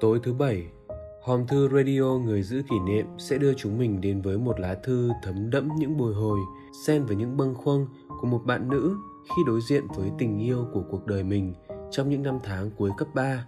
Tối thứ bảy, Hòm thư radio người giữ kỷ niệm sẽ đưa chúng mình đến với một lá thư thấm đẫm những bồi hồi, xen với những bâng khuâng của một bạn nữ khi đối diện với tình yêu của cuộc đời mình trong những năm tháng cuối cấp 3.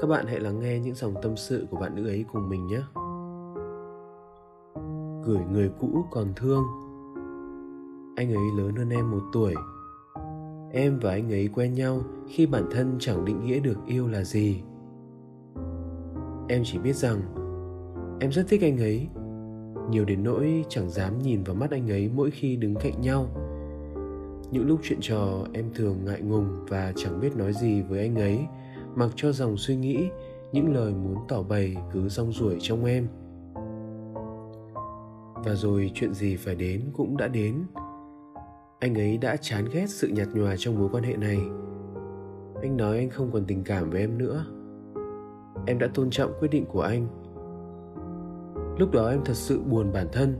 Các bạn hãy lắng nghe những dòng tâm sự của bạn nữ ấy cùng mình nhé. Gửi người cũ còn thương Anh ấy lớn hơn em một tuổi Em và anh ấy quen nhau khi bản thân chẳng định nghĩa được yêu là gì em chỉ biết rằng em rất thích anh ấy. Nhiều đến nỗi chẳng dám nhìn vào mắt anh ấy mỗi khi đứng cạnh nhau. Những lúc chuyện trò em thường ngại ngùng và chẳng biết nói gì với anh ấy, mặc cho dòng suy nghĩ, những lời muốn tỏ bày cứ rong ruổi trong em. Và rồi chuyện gì phải đến cũng đã đến. Anh ấy đã chán ghét sự nhạt nhòa trong mối quan hệ này. Anh nói anh không còn tình cảm với em nữa em đã tôn trọng quyết định của anh. Lúc đó em thật sự buồn bản thân,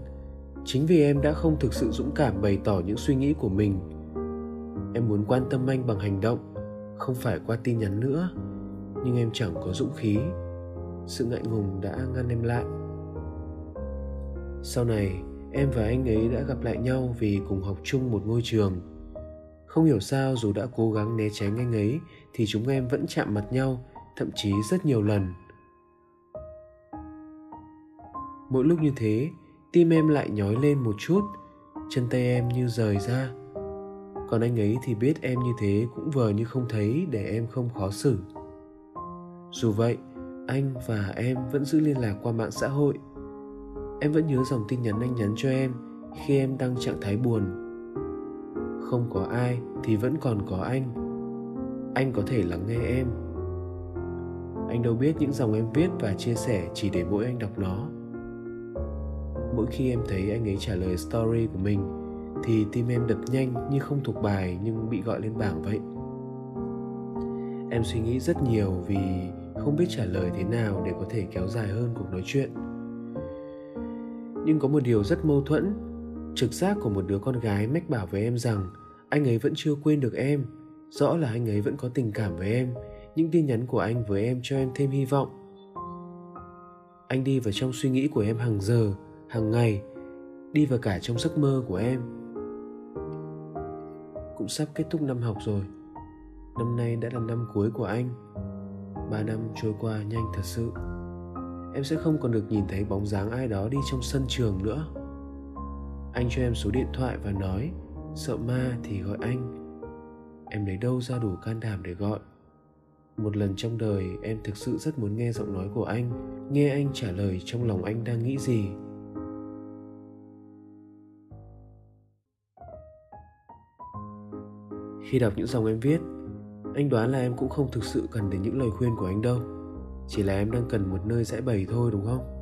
chính vì em đã không thực sự dũng cảm bày tỏ những suy nghĩ của mình. Em muốn quan tâm anh bằng hành động, không phải qua tin nhắn nữa, nhưng em chẳng có dũng khí. Sự ngại ngùng đã ngăn em lại. Sau này, em và anh ấy đã gặp lại nhau vì cùng học chung một ngôi trường. Không hiểu sao dù đã cố gắng né tránh anh ấy, thì chúng em vẫn chạm mặt nhau thậm chí rất nhiều lần. Mỗi lúc như thế, tim em lại nhói lên một chút, chân tay em như rời ra. Còn anh ấy thì biết em như thế cũng vờ như không thấy để em không khó xử. Dù vậy, anh và em vẫn giữ liên lạc qua mạng xã hội. Em vẫn nhớ dòng tin nhắn anh nhắn cho em khi em đang trạng thái buồn. Không có ai thì vẫn còn có anh. Anh có thể lắng nghe em anh đâu biết những dòng em viết và chia sẻ chỉ để mỗi anh đọc nó. Mỗi khi em thấy anh ấy trả lời story của mình, thì tim em đập nhanh như không thuộc bài nhưng bị gọi lên bảng vậy. Em suy nghĩ rất nhiều vì không biết trả lời thế nào để có thể kéo dài hơn cuộc nói chuyện. Nhưng có một điều rất mâu thuẫn. Trực giác của một đứa con gái mách bảo với em rằng anh ấy vẫn chưa quên được em, rõ là anh ấy vẫn có tình cảm với em những tin nhắn của anh với em cho em thêm hy vọng. Anh đi vào trong suy nghĩ của em hàng giờ, hàng ngày, đi vào cả trong giấc mơ của em. Cũng sắp kết thúc năm học rồi. Năm nay đã là năm cuối của anh. Ba năm trôi qua nhanh thật sự. Em sẽ không còn được nhìn thấy bóng dáng ai đó đi trong sân trường nữa. Anh cho em số điện thoại và nói, sợ ma thì gọi anh. Em lấy đâu ra đủ can đảm để gọi? Một lần trong đời, em thực sự rất muốn nghe giọng nói của anh, nghe anh trả lời trong lòng anh đang nghĩ gì. Khi đọc những dòng em viết, anh đoán là em cũng không thực sự cần đến những lời khuyên của anh đâu. Chỉ là em đang cần một nơi giải bày thôi, đúng không?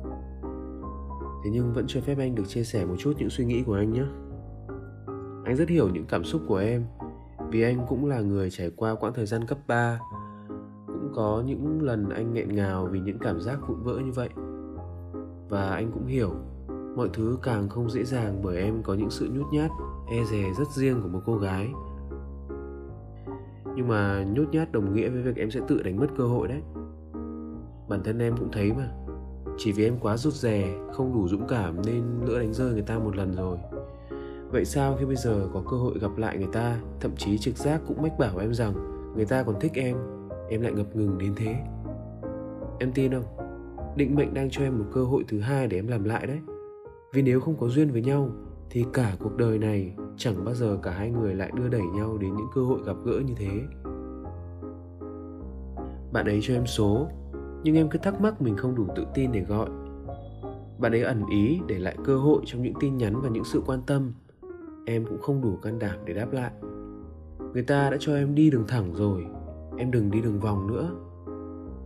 Thế nhưng vẫn cho phép anh được chia sẻ một chút những suy nghĩ của anh nhé. Anh rất hiểu những cảm xúc của em, vì anh cũng là người trải qua quãng thời gian cấp 3 có những lần anh nghẹn ngào vì những cảm giác vụn vỡ như vậy. Và anh cũng hiểu, mọi thứ càng không dễ dàng bởi em có những sự nhút nhát e dè rất riêng của một cô gái. Nhưng mà nhút nhát đồng nghĩa với việc em sẽ tự đánh mất cơ hội đấy. Bản thân em cũng thấy mà, chỉ vì em quá rụt rè, không đủ dũng cảm nên lỡ đánh rơi người ta một lần rồi. Vậy sao khi bây giờ có cơ hội gặp lại người ta, thậm chí trực giác cũng mách bảo em rằng người ta còn thích em? Em lại ngập ngừng đến thế. Em tin không? Định mệnh đang cho em một cơ hội thứ hai để em làm lại đấy. Vì nếu không có duyên với nhau, thì cả cuộc đời này chẳng bao giờ cả hai người lại đưa đẩy nhau đến những cơ hội gặp gỡ như thế. Bạn ấy cho em số, nhưng em cứ thắc mắc mình không đủ tự tin để gọi. Bạn ấy ẩn ý để lại cơ hội trong những tin nhắn và những sự quan tâm. Em cũng không đủ can đảm để đáp lại. Người ta đã cho em đi đường thẳng rồi em đừng đi đường vòng nữa.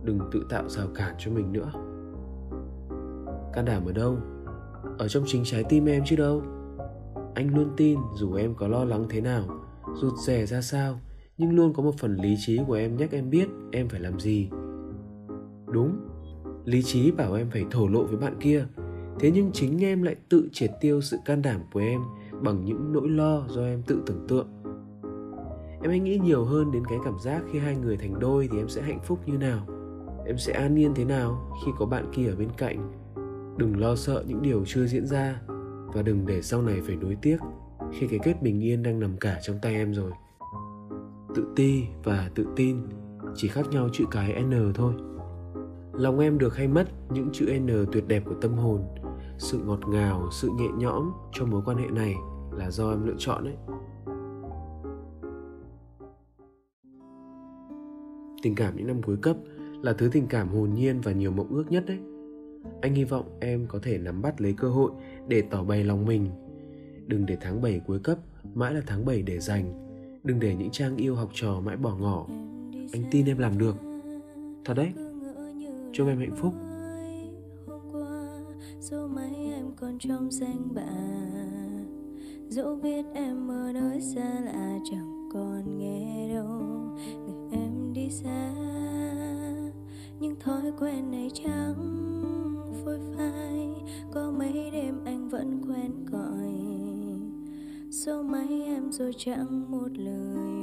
Đừng tự tạo rào cản cho mình nữa. Can đảm ở đâu? Ở trong chính trái tim em chứ đâu. Anh luôn tin dù em có lo lắng thế nào, rụt rè ra sao, nhưng luôn có một phần lý trí của em nhắc em biết em phải làm gì. Đúng, lý trí bảo em phải thổ lộ với bạn kia. Thế nhưng chính em lại tự triệt tiêu sự can đảm của em bằng những nỗi lo do em tự tưởng tượng em hãy nghĩ nhiều hơn đến cái cảm giác khi hai người thành đôi thì em sẽ hạnh phúc như nào. Em sẽ an yên thế nào khi có bạn kia ở bên cạnh. Đừng lo sợ những điều chưa diễn ra và đừng để sau này phải nuối tiếc khi cái kết bình yên đang nằm cả trong tay em rồi. Tự ti và tự tin chỉ khác nhau chữ cái n thôi. Lòng em được hay mất những chữ n tuyệt đẹp của tâm hồn. Sự ngọt ngào, sự nhẹ nhõm trong mối quan hệ này là do em lựa chọn đấy tình cảm những năm cuối cấp là thứ tình cảm hồn nhiên và nhiều mộng ước nhất đấy. Anh hy vọng em có thể nắm bắt lấy cơ hội để tỏ bày lòng mình. Đừng để tháng 7 cuối cấp mãi là tháng 7 để dành. Đừng để những trang yêu học trò mãi bỏ ngỏ. Anh tin em làm được. Thật đấy. Chúc em hạnh phúc. Dù mấy em còn trong danh bạ dẫu biết em ở nơi xa lạ chẳng còn nghe đâu. Người em đi xa. Những thói quen này chẳng phôi phai. Có mấy đêm anh vẫn quen gọi. Số máy em rồi chẳng một lời.